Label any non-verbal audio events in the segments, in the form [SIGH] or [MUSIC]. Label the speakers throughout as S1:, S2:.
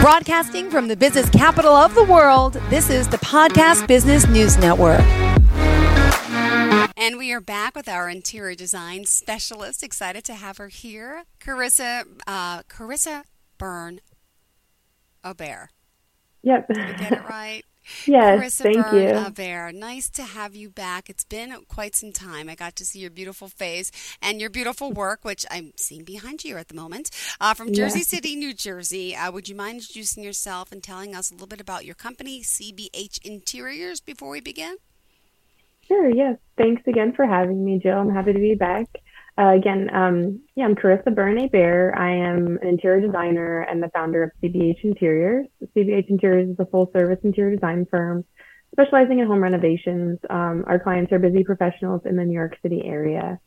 S1: Broadcasting from the business capital of the world, this is the Podcast Business News Network.
S2: And we are back with our interior design specialist. Excited to have her here, Carissa. Uh, Carissa Byrne Hebert.
S3: Yep.
S2: Did I get it right?
S3: Yes.
S2: Carissa
S3: thank
S2: Byrne
S3: you.
S2: Hebert. Nice to have you back. It's been quite some time. I got to see your beautiful face and your beautiful work, which I'm seeing behind you at the moment, uh, from Jersey
S3: Yeah.
S2: City, New Jersey. Uh, would you mind introducing yourself and telling us a little bit about your company, CBH Interiors, before we begin?
S3: Sure. Yes. Thanks again for having me, Jill. I'm happy to be back. Uh, again, um, yeah, I'm Carissa Byrne Hebert. I am an interior designer and the founder of CBH Interiors. CBH Interiors is a full service interior design firm specializing in home renovations. Um, our clients are busy professionals in the New York City area.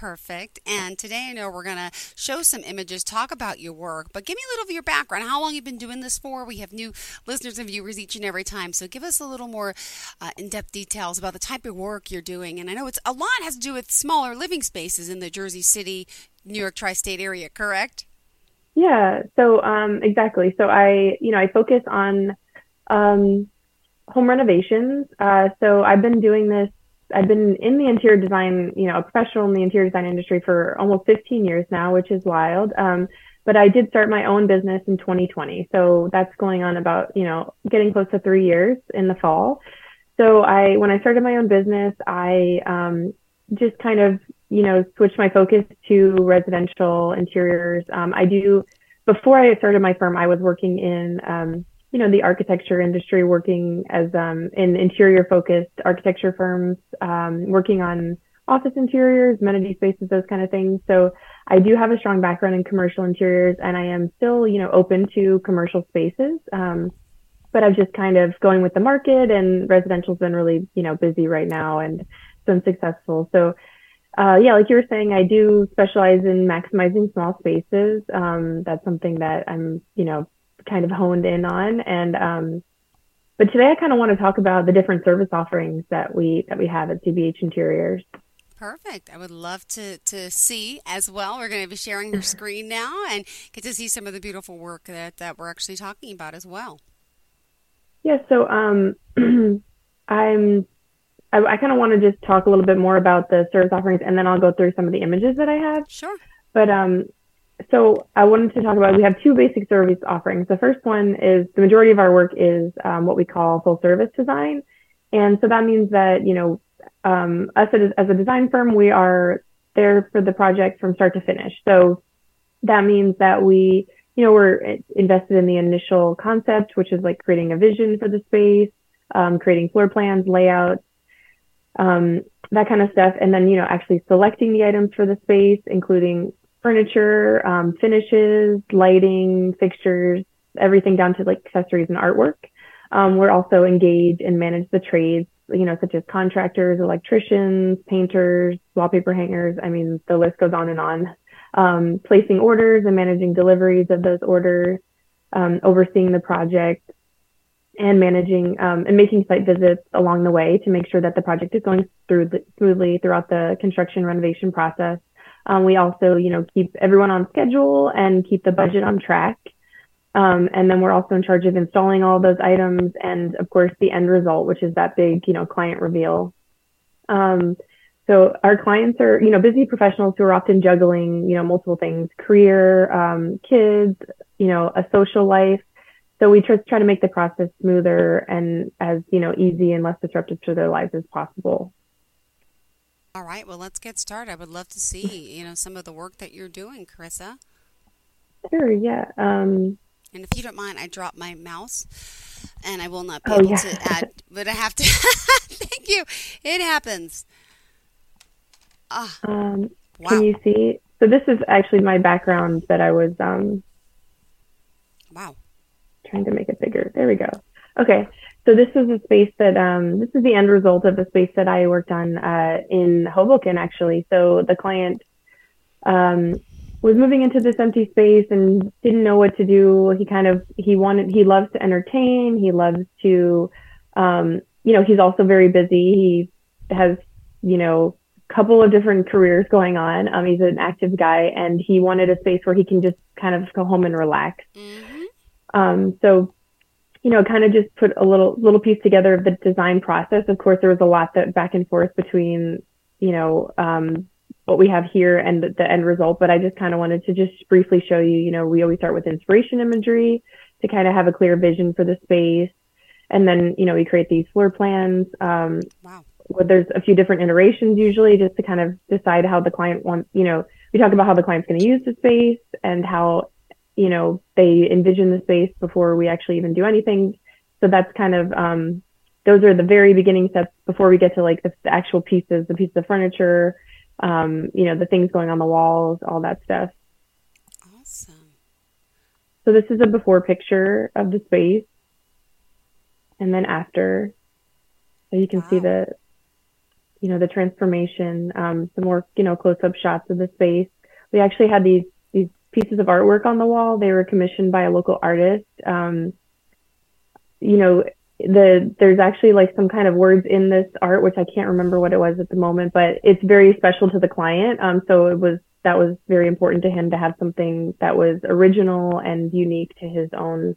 S2: Perfect. And today I know we're going to show some images, talk about your work, but give me a little of your background. How long you've been doing this for? We have new listeners and viewers each and every time. So give us a little more uh, in-depth details about the type of work you're doing. And I know it's a lot has to do with smaller living spaces in the Jersey City, New York tri-state area, correct?
S3: Yeah, so um, exactly. So I, you know, I focus on um, home renovations. Uh, so I've been doing this. I've been in the interior design, you know, a professional in the interior design industry for almost 15 years now, which is wild. Um, but I did start my own business in 2020. So that's going on about, you know, getting close to three years in the fall. So I, when I started my own business, I um, just kind of, you know, switched my focus to residential interiors. Um, I do, before I started my firm, I was working in, um, you know, the architecture industry, working as um, in interior focused architecture firms, um, working on office interiors, amenity spaces, those kind of things. So I do have a strong background in commercial interiors and I am still, you know, open to commercial spaces. Um, but I'm just kind of going with the market and residential's been really, you know, busy right now and been successful. So, uh, yeah, like you were saying, I do specialize in maximizing small spaces. Um, that's something that I'm, you know, kind of honed in on. And, um, but today I kind of want to talk about the different service offerings that we, that we have at CBH Interiors.
S2: Perfect. I would love to, to see as well. We're going to be sharing your screen now and get to see some of the beautiful work that, that we're actually talking about as well.
S3: Yeah, so um, [CLEARS THROAT] I'm I, I kind of want to just talk a little bit more about the service offerings, and then I'll go through some of the images that I have.
S2: Sure.
S3: But um, so I wanted to talk about we have two basic service offerings. The first one is the majority of our work is um, what we call full service design, and so that means that you know um, us as, as a design firm we are there for the project from start to finish. So that means that we you know, we're invested in the initial concept, which is like creating a vision for the space, um, creating floor plans, layouts, um, that kind of stuff. And then, you know, actually selecting the items for the space, including furniture, um, finishes, lighting, fixtures, everything down to like accessories and artwork. Um, we're also engaged and manage the trades, you know, such as contractors, electricians, painters, wallpaper hangers. I mean, the list goes on and on um, placing orders and managing deliveries of those orders, um, overseeing the project, and managing um, and making site visits along the way to make sure that the project is going through the, smoothly throughout the construction renovation process. Um, we also, you know, keep everyone on schedule and keep the budget on track. Um, and then we're also in charge of installing all those items and, of course, the end result, which is that big, you know, client reveal. Um, so our clients are, you know, busy professionals who are often juggling, you know, multiple things, career, um, kids, you know, a social life. So we just try to make the process smoother and as, you know, easy and less disruptive to their lives as possible.
S2: All right. Well, let's get started. I would love to see, you know, some of the work that you're doing, Carissa.
S3: Sure. Yeah. Um,
S2: and if you don't mind, I drop my mouse and I will not be
S3: oh,
S2: able
S3: yeah.
S2: to add, [LAUGHS] but I have to. [LAUGHS] Thank you. It happens. Ah,
S3: um,
S2: wow.
S3: Can you see? So this is actually my background that I was um,
S2: wow.
S3: trying to make it bigger. There we go. Okay. So this is a space that um, this is the end result of the space that I worked on uh, in Hoboken actually. So the client um, was moving into this empty space and didn't know what to do. He kind of he wanted he loves to entertain. He loves to um, you know he's also very busy. He has you know a couple of different careers going on. Um, he's an active guy, and he wanted a space where he can just kind of go home and relax.
S2: Mm-hmm.
S3: Um, so, you know, kind of just put a little little piece together of the design process. Of course, there was a lot that back and forth between, you know, um, what we have here and the, the end result. But I just kind of wanted to just briefly show you. You know, we always start with inspiration imagery to kind of have a clear vision for the space, and then you know we create these floor plans. Um,
S2: Wow.
S3: where there's a few different iterations usually just to kind of decide how the client wants, you know, we talk about how the client's going to use the space and how, you know, they envision the space before we actually even do anything. So that's kind of, um, those are the very beginning steps before we get to like the, the actual pieces, the pieces of furniture, um, you know, the things going on the walls, all that stuff.
S2: Awesome.
S3: So this is a before picture of the space and then after. So you can see the, you know, the transformation, um, some more, you know, close up shots of the space. We actually had these pieces of artwork on the wall. They were commissioned by a local artist. Um, you know, the, there's actually like some kind of words in this art, which I can't remember what it was at the moment, but it's very special to the client. Um, so it was, that was very important to him to have something that was original and unique to his own,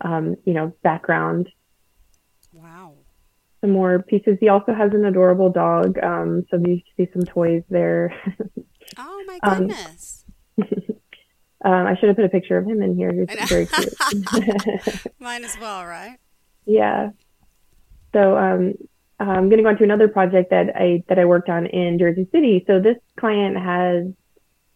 S3: um, you know, background
S2: Wow.
S3: some more pieces. He also has an adorable dog. Um, so you see some toys there. [LAUGHS]
S2: Oh my
S3: Um,
S2: goodness. [LAUGHS]
S3: um, I should have put a picture of him in here. He's very cute. [LAUGHS]
S2: Mine as well, right?
S3: yeah. So um, I'm going to go on to another project that I that I worked on in Jersey City. So this client has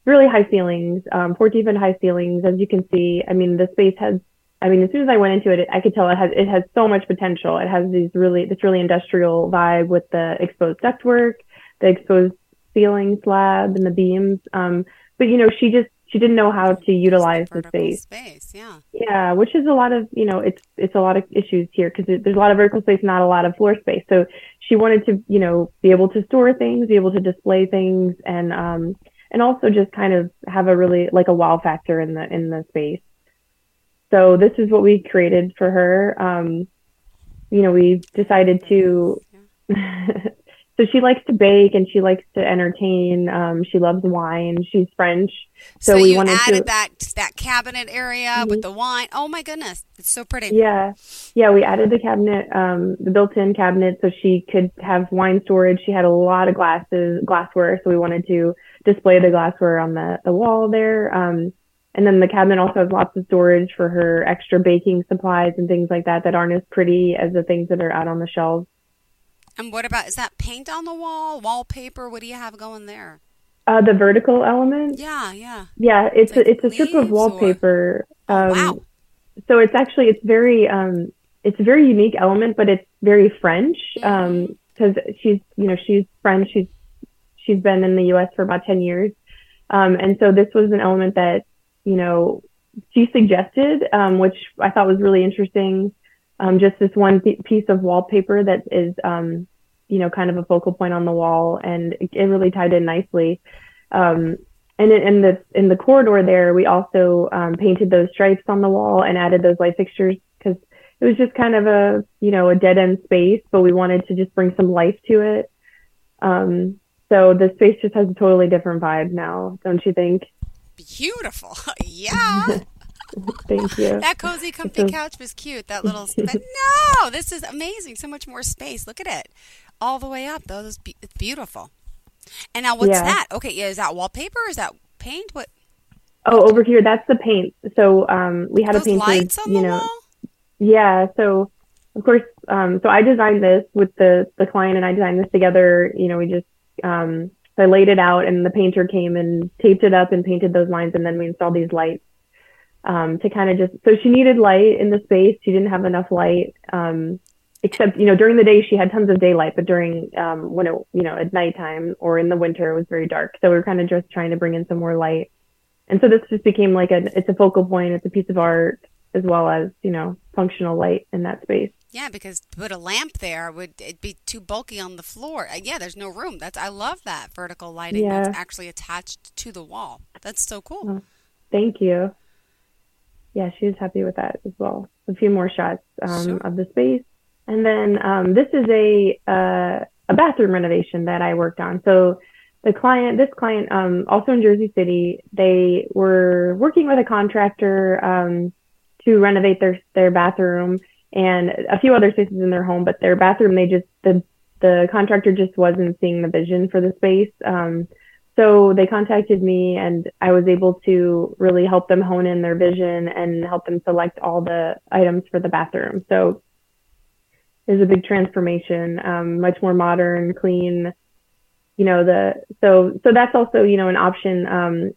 S3: really high ceilings, um, 14 foot high ceilings. As you can see, I mean the space has. I mean, as soon as I went into it, I could tell it has it has so much potential. It has these really this really industrial vibe with the exposed ductwork, the exposed ceiling slab, and the beams. Um, but you know, she just she didn't know how to utilize the space.
S2: space, yeah.
S3: Yeah, which is a lot of you know it's it's a lot of issues here because there's a lot of vertical space, not a lot of floor space. So she wanted to you know be able to store things, be able to display things, and um and also just kind of have a really like a wow factor in the in the space. So this is what we created for her. Um, you know, we decided to. [LAUGHS] so she likes to bake and she likes to entertain. Um, she loves wine. She's French.
S2: So,
S3: So we wanted
S2: added
S3: to-
S2: that that cabinet area with the wine. Oh my goodness, it's so pretty.
S3: Yeah. Yeah, we added the cabinet, um, the built-in cabinet so she could have wine storage. She had a lot of glasses, glassware, so we wanted to display the glassware on the, the wall there. Um, and then the cabinet also has lots of storage for her extra baking supplies and things like that that aren't as pretty as the things that are out on the shelves.
S2: And what about is that paint on the wall, wallpaper? What do you have going there?
S3: Uh, the vertical element,
S2: Yeah, yeah.
S3: yeah, it's
S2: Like
S3: a, it's a strip of
S2: leaves or-
S3: wallpaper. Um,
S2: wow.
S3: so it's actually it's very um it's a very unique element but it's very french
S2: Mm-hmm.
S3: um because she's you know she's french she's she's been in the us for about 10 years um and so this was an element that you know she suggested um which i thought was really interesting um just this one p- piece of wallpaper that is um you know kind of a focal point on the wall and it, it really tied in nicely um and in, in the in the corridor there, we also um, painted those stripes on the wall and added those light fixtures because it was just kind of a you know a dead end space, but we wanted to just bring some life to it. Um, so the space just has a totally different vibe now, don't you think?
S2: Beautiful. [LAUGHS] yeah. [LAUGHS]
S3: Thank you.
S2: that cozy, comfy
S3: So-
S2: couch was cute. That little. But [LAUGHS] no, this is amazing. So much more space. Look at it, all the way up. Though it's be- beautiful. And now, what's
S3: Yeah.
S2: that? Okay, yeah, is that wallpaper? Is that paint? What?
S3: Oh, over here, that's the paint. So um, we had a
S2: Those
S3: painter,
S2: lights on
S3: you
S2: the
S3: know.
S2: wall.
S3: Yeah, so of course, um, so I designed this with the the client, and I designed this together. You know, we just um, so I laid it out, and the painter came and taped it up and painted those lines, and then we installed these lights um, to kind of just. So she needed light in the space. She didn't have enough light, um, except you know during the day she had tons of daylight, but during um, when it you know at nighttime or in the winter it was very dark. So we were kind of just trying to bring in some more light, and so this just became like a it's a focal point. It's a piece of art as well as you know functional light in that space.
S2: Yeah, because to put a lamp there would it be too bulky on the floor. Uh, Yeah, there's no room. That's I love that vertical lighting
S3: Yeah.
S2: that's actually attached to the wall. That's so cool.
S3: Thank you. Yeah, she was happy with that as well. A few more shots um,
S2: Sure.
S3: of the space, and then um, this is a uh, a bathroom renovation that I worked on. So the client, this client, um, also in Jersey City, they were working with a contractor um, to renovate their their bathroom and a few other spaces in their home. But their bathroom, they just the the contractor just wasn't seeing the vision for the space. Um, so they contacted me, and I was able to really help them hone in their vision and help them select all the items for the bathroom. So there's a big transformation, um, much more modern, clean. You know the so so that's also you know an option. Um,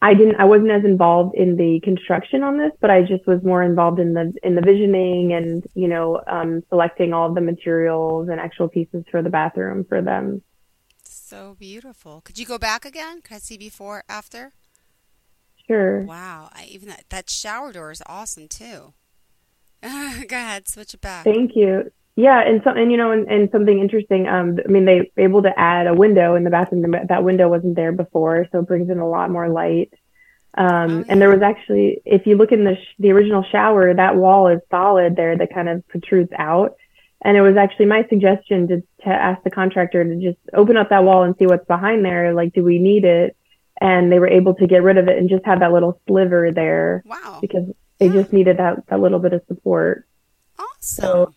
S3: I didn't I wasn't as involved in the construction on this, but I just was more involved in the in the visioning and you know um, selecting all the materials and actual pieces for the bathroom for them.
S2: So beautiful. Could you go back again? Could I see before after?
S3: Sure.
S2: Wow. I, even that that shower door is awesome too. [LAUGHS] go ahead, switch it back.
S3: Thank you. Yeah, and so and you know, and, and something interesting. Um, I mean, they were able to add a window in the bathroom. That window wasn't there before, so it brings in a lot more light. Um, oh, yeah. and there was actually, if you look in the sh- the original shower, that wall is solid there that kind of protrudes out. And it was actually my suggestion to to ask the contractor to just open up that wall and see what's behind there. Like, do we need it? And they were able to get rid of it and just have that little sliver there.
S2: Wow!
S3: Because they yeah. just needed that that little bit of support.
S2: Awesome. So,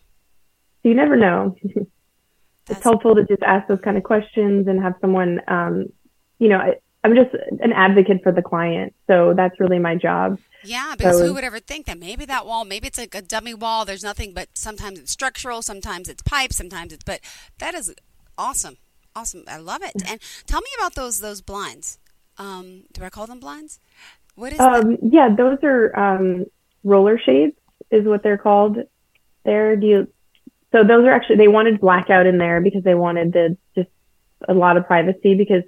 S3: you never know. [LAUGHS] it's helpful to just ask those kind of questions and have someone, um, you know, I, I'm just an advocate for the client. So that's really my job.
S2: Yeah, because so, who would ever think that maybe that wall, maybe it's like a dummy wall. There's nothing but sometimes it's structural, sometimes it's pipe, sometimes it's, but that is awesome. Awesome. I love it. And tell me about those, those blinds. Um, do I call them blinds? What is
S3: um,
S2: that?
S3: Yeah, those are, um, roller shades is what they're called. There, do you, so those are actually they wanted blackout in there because they wanted the just a lot of privacy because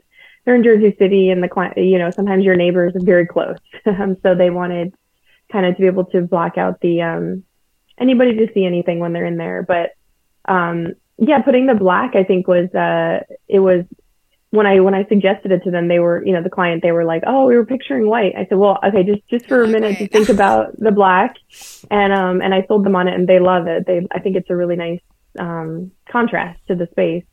S3: they're in Jersey City and the you know, sometimes your neighbors are very close. [LAUGHS] Um, so they wanted kind of to be able to block out the um anybody to see anything when they're in there. But um yeah, putting the black I think was uh it was when I when I suggested it to them, they were, you know, the client, they were like, "Oh, we were picturing white." I said, "Well, okay, just just for a minute to think about [LAUGHS] the black," and um and I sold them on it, and they love it. They, I think it's a really nice um contrast to the space.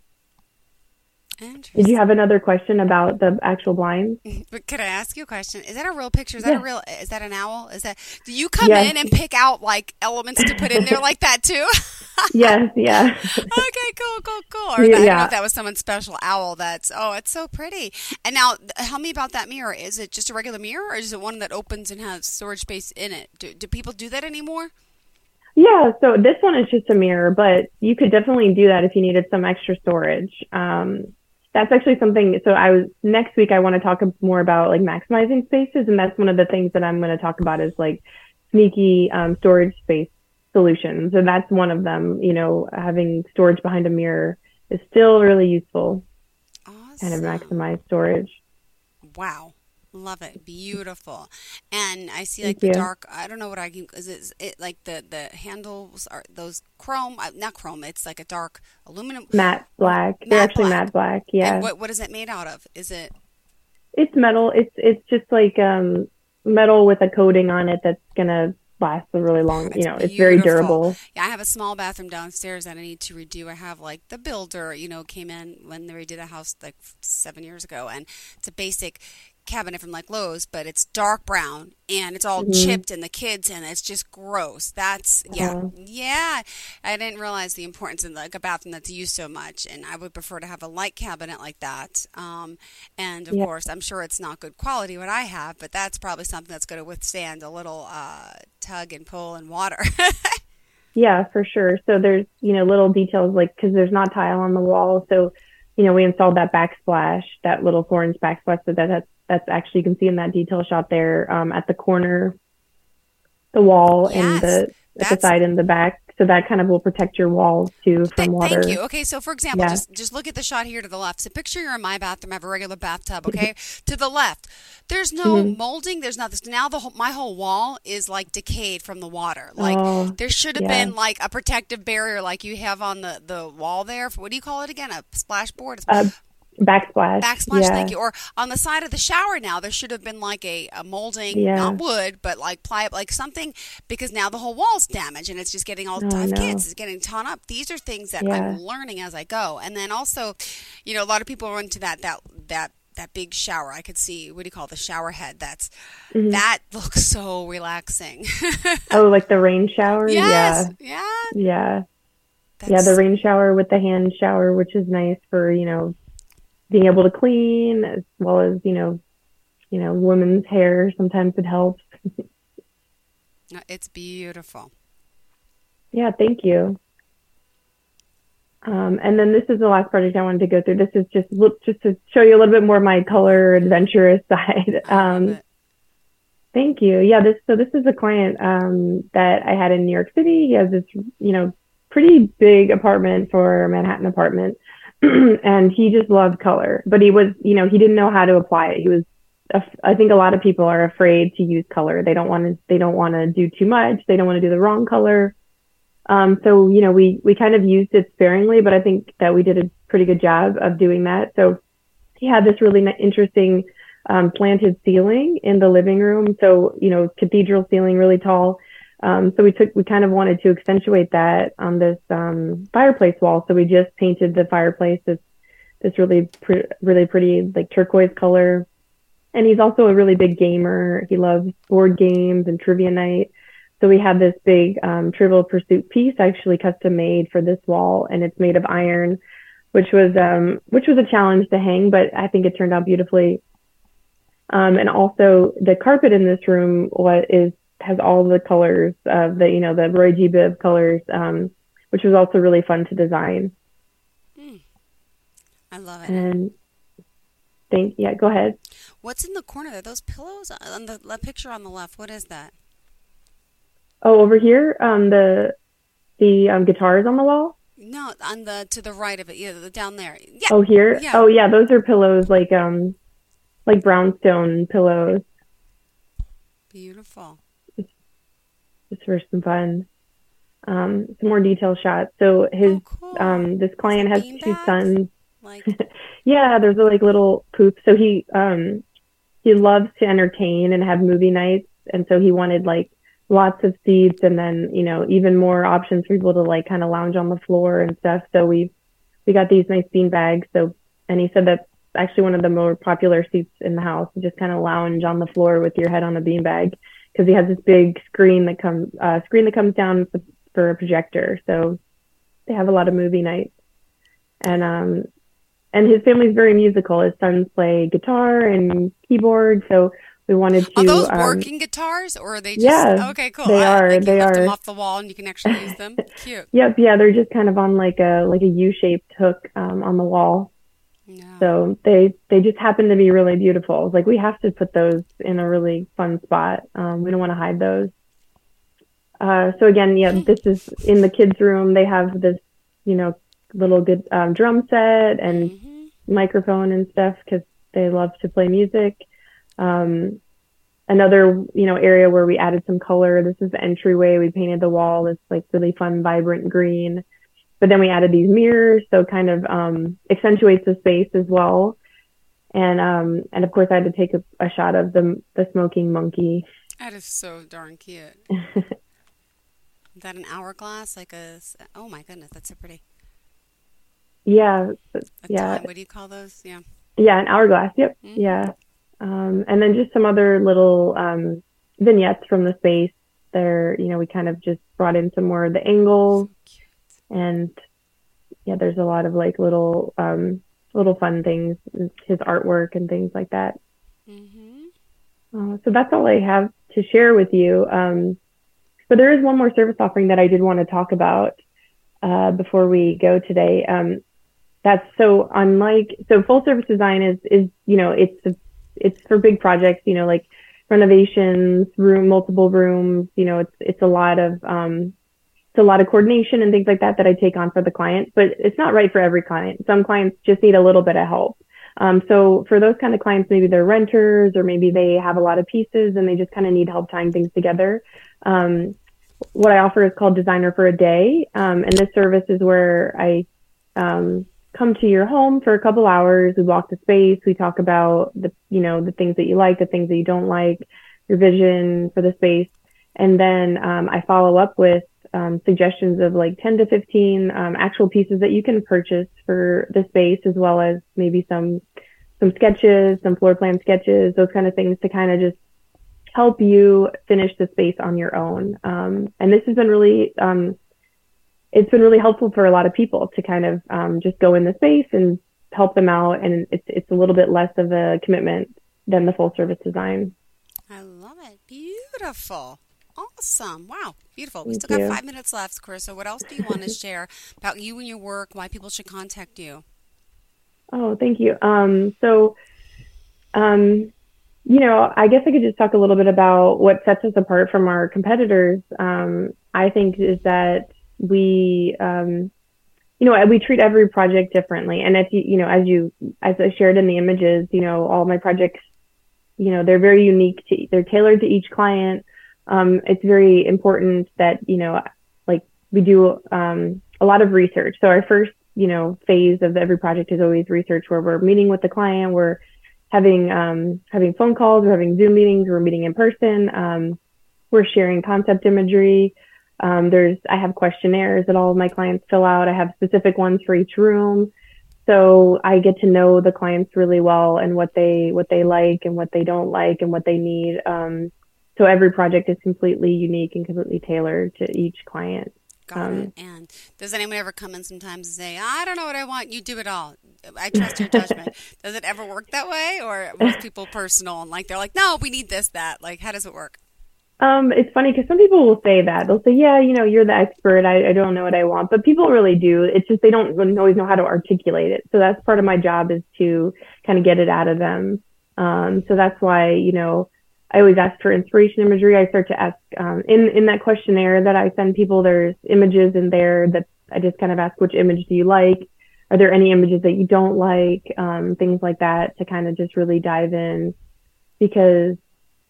S3: Did you have another question about the actual blinds?
S2: But could I ask you a question? Is that a real picture? Is that yeah. a real? Is that an owl? Is that? Do you come yes. in and pick out like elements to put in there like that too? [LAUGHS] [LAUGHS]
S3: yes. Yeah.
S2: okay. Cool. Cool. Cool. Or yeah, that, I don't know if that was someone's special owl. That's oh, it's so pretty. And now, tell me about that mirror. Is it just a regular mirror, or is it one that opens and has storage space in it? Do, do people do that anymore?
S3: Yeah, so this one is just a mirror, but you could definitely do that if you needed some extra storage. Um, that's actually something. So I was next week. I want to talk more about like maximizing spaces, and that's one of the things that I'm going to talk about is like sneaky um, storage space solutions, and that's one of them. You know, having storage behind a mirror is still really useful.
S2: Awesome.
S3: Kind of maximize storage.
S2: Wow. Love it, beautiful, and I see like Thank the you. dark. I don't know what I can. Is it, it like the the handles are those chrome? Uh, not chrome. It's like a dark aluminum.
S3: Matte black. Matte They're actually black. matte black. Yeah.
S2: And what what is it made out of? Is it?
S3: It's metal. It's it's just like um metal with a coating on it that's gonna last a really long. It's you know, beautiful. it's very durable.
S2: Yeah, I have a small bathroom downstairs that I need to redo. I have like the builder, you know, came in when they redid the house like seven years ago, and it's a basic cabinet from like Lowe's, but it's dark brown and it's all mm-hmm. chipped and the kids and it's just gross. That's yeah, uh-huh. yeah. I didn't realize the importance in like a bathroom that's used so much, and I would prefer to have a light cabinet like that. Um, and of yeah. course, I'm sure it's not good quality what I have, but that's probably something that's going to withstand a little uh, tug and pull and water. [LAUGHS]
S3: yeah, for sure. So there's you know little details like because there's not tile on the wall, so you know, we installed that backsplash, that little four inch backsplash so that that's that's actually you can see in that detail shot there um, at the corner, the wall yes, and the at the side and the back so that kind of will protect your walls too from Th- water.
S2: Thank you. Okay, so for example, yeah. just just look at the shot here to the left. So picture you're in my bathroom. I have a regular bathtub. Okay, to the left, there's no mm-hmm. molding. There's nothing. Now the whole, my whole wall is like decayed from the water. Like oh, there should have yeah. been like a protective barrier like you have on the the wall there. For, what do you call it again? A splash board.
S3: Backsplash.
S2: Backsplash,
S3: yeah.
S2: thank you. Or on the side of the shower now, there should have been like a, a molding,
S3: Yeah.
S2: not wood, but like ply, like something, because now the whole wall's damaged and it's just getting all.
S3: Oh,
S2: I have
S3: no.
S2: kids, it's getting torn up. These are things that
S3: Yeah.
S2: I'm learning as I go. And then also, you know, a lot of people run to that that that that big shower. I could see what do you call it, the shower head? That's
S3: Mhm.
S2: that looks so relaxing. [LAUGHS]
S3: Oh, like the rain shower?
S2: yes, yeah,
S3: Yeah. Yeah.
S2: That's,
S3: yeah, the rain shower with the hand shower, which is nice for, you know, being able to clean as well as, you know, you know, women's hair. Sometimes it helps.
S2: no, It's beautiful.
S3: Yeah, thank you. Um, and then this is the last project I wanted to go through. This is just look just to show you a little bit more of my color adventurous [LAUGHS] side. Um. Thank you. Yeah, this so this is a client um, that I had in New York City. He has this, you know, pretty big apartment for Manhattan apartment, [CLEARS THROAT] and he just loved color. But he was, you know, he didn't know how to apply it. He was, I think a lot of people are afraid to use color. They don't want to, they don't want to do too much. They don't want to do the wrong color. Um, so you know, we we kind of used it sparingly, but I think that we did a pretty good job of doing that. So he had this really interesting um, planted ceiling in the living room. So, you know, cathedral ceiling, really tall. Um, so we took, we kind of wanted to accentuate that on this um, fireplace wall. So we just painted the fireplace this, this really, pre- really pretty like turquoise color. And he's also a really big gamer. He loves board games and trivia night. So we had this big um, Trivial Pursuit piece actually custom made for this wall, and it's made of iron, which was um, which was a challenge to hang, but I think it turned out beautifully. Um, and also the carpet in this room what is has all the colors of the you know the Roy G Biv colors, um, which was also really fun to design.
S2: I love it.
S3: And think yeah, go ahead.
S2: What's in the corner there? Those pillows on the picture on the left. What is that?
S3: Oh, over here, um, the the um, guitars on the wall.
S2: No, on the to the right of it. Yeah, down there. Yeah.
S3: Oh, here.
S2: Yeah.
S3: Oh, yeah, those are pillows like um like brownstone pillows.
S2: Beautiful.
S3: Just for some fun. Um, some more detail shots. So his
S2: oh, cool.
S3: um this client has two
S2: bags?
S3: sons.
S2: like [LAUGHS]
S3: Yeah, there's a, like little poops. So he um he loves to entertain and have movie nights, and so he wanted like lots of seats and then you know even more options for people to like kind of lounge on the floor and stuff. So we we got these nice bean bags. So and he said that's actually one of the more popular seats in the house. You just kind of lounge on the floor with your head on a bean bag because he has this big screen that comes uh, screen that comes down for, a projector. So they have a lot of movie nights, and um, and his family's very musical. His sons play guitar and keyboard, so we wanted to.
S2: are those
S3: um,
S2: working guitars or are they just
S3: yeah,
S2: okay? Cool.
S3: they
S2: I-
S3: are,
S2: Like
S3: they
S2: lift them
S3: are.
S2: off the wall and you can actually use them. [LAUGHS] Cute.
S3: Yep, yeah, they're just kind of on like a like a U-shaped hook um, on the wall.
S2: No.
S3: So they they just happen to be really beautiful. Like we have to put those in a really fun spot. Um, we don't want to hide those. Uh, so again, yeah, this is in the kids' room. They have this, you know, little good um, drum set and
S2: hmm
S3: microphone and stuff because they love to play music. Um, another, you know, area where we added some color. This is the entryway. We painted the wall this like really fun, vibrant green. But then we added these mirrors, so kind of um, accentuates the space as well. And um, and of course, I had to take a, a shot of the the smoking monkey.
S2: That is so darn cute. [LAUGHS] Is that an hourglass? Like a oh my goodness, that's so pretty.
S3: yeah,
S2: A
S3: Yeah.
S2: time- what do you call those? Yeah.
S3: yeah, an hourglass. Yep,
S2: Mhm.
S3: yeah. Um, and then just some other little um, vignettes from the space. There, you know, we kind of just brought in some more of the angles.
S2: So.
S3: And yeah, there's a lot of like little um little fun things, his artwork and things like that.
S2: Mm-hmm.
S3: Uh, so that's all I have to share with you. Um, but there is one more service offering that I did want to talk about uh, before we go today. Um, that's so unlike so full service design is is you know it's it's for big projects you know like renovations, room multiple rooms. You know it's it's a lot of um, it's a lot of coordination and things like that that I take on for the client. But it's not right for every client. Some clients just need a little bit of help. Um, so for those kind of clients, maybe they're renters or maybe they have a lot of pieces and they just kind of need help tying things together. Um, what I offer is called Designer for a Day. Um, and this service is where I, um, come to your home for a couple hours. We walk the space. We talk about the, you know, the things that you like, the things that you don't like, your vision for the space. And then um, I follow up with um, suggestions of like 10 to 15 um, actual pieces that you can purchase for the space, as well as maybe some some sketches, some floor plan sketches, those kind of things to kind of just help you finish the space on your own. Um, and this has been really um, it's been really helpful for a lot of people to kind of um, just go in the space and help them out, and it's it's a little bit less of a commitment than the full service design.
S2: I love it. Beautiful. Awesome. Wow. Beautiful. We still got five minutes left, Carissa. What else do you want to share about you and your work, why people should contact you?
S3: Oh, thank you. Um, so, um, you know, I guess I could just talk a little bit about what sets us apart from our competitors. Um, I think is that we, um, you know, we treat every project differently. And if you, you know, as you, as I shared in the images, you know, all my projects, you know, they're very unique to, they're tailored to each client. Um, it's very important that, you know, like we do, um, a lot of research. So our first, you know, phase of every project is always research where we're meeting with the client, we're having, um, having phone calls, we're having Zoom meetings, we're meeting in person. Um, we're sharing concept imagery. Um, there's, I have questionnaires that all of my clients fill out. I have specific ones for each room. So I get to know the clients really well and what they, what they like and what they don't like and what they need. Um, so every project is completely unique and completely tailored to each client.
S2: Got um, it. And does anyone ever come in sometimes and say, I don't know what I want, you do it all. I trust your judgment. [LAUGHS] does it ever work that way? Or most [LAUGHS] people personal and like they're like, no, we need this, that. Like, how does it work?
S3: Um, it's funny because some people will say that they'll say, "Yeah, you know, you're the expert. I, I don't know what I want," but people really do. It's just they don't always know how to articulate it. So that's part of my job is to kind of get it out of them. Um, so that's why you know I always ask for inspiration imagery. I start to ask um, in in that questionnaire that I send people. There's images in there that I just kind of ask, which image do you like? Are there any images that you don't like? Um, things like that to kind of just really dive in because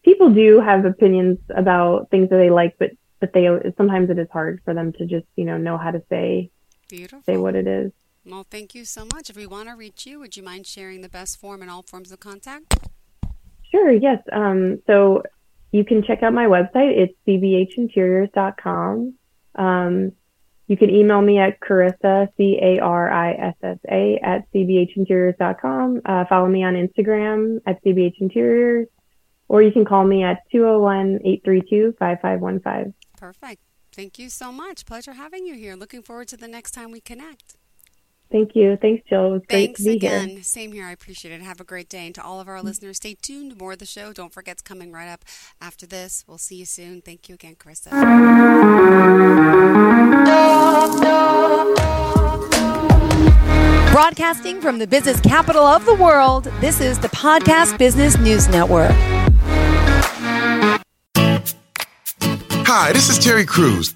S3: people do have opinions about things that they like, but but they sometimes it is hard for them to just you know know how to say
S2: Beautiful.
S3: say what it is.
S2: Well, thank you so much. If we want to reach you, would you mind sharing the best form and all forms of contact?
S3: Sure. Yes. Um, so you can check out my website. It's cbhinteriors.com. Um, you can email me at Carissa, C A R I S S A, at cbhinteriors.com. Uh, follow me on Instagram at cbhinteriors or you can call me at 201 832 5515.
S2: Perfect. Thank you so much. Pleasure having you here. Looking forward to the next time we connect.
S3: Thank you. Thanks, Jill. It was
S2: Thanks
S3: great to
S2: be again.
S3: here.
S2: Same here. I appreciate it. Have a great day. And to all of our listeners, stay tuned. More of the show. Don't forget it's coming right up after this. We'll see you soon. Thank you again, Carissa.
S1: Broadcasting from the business capital of the world, this is the Podcast Business News Network.
S4: Hi, this is Terry Crews,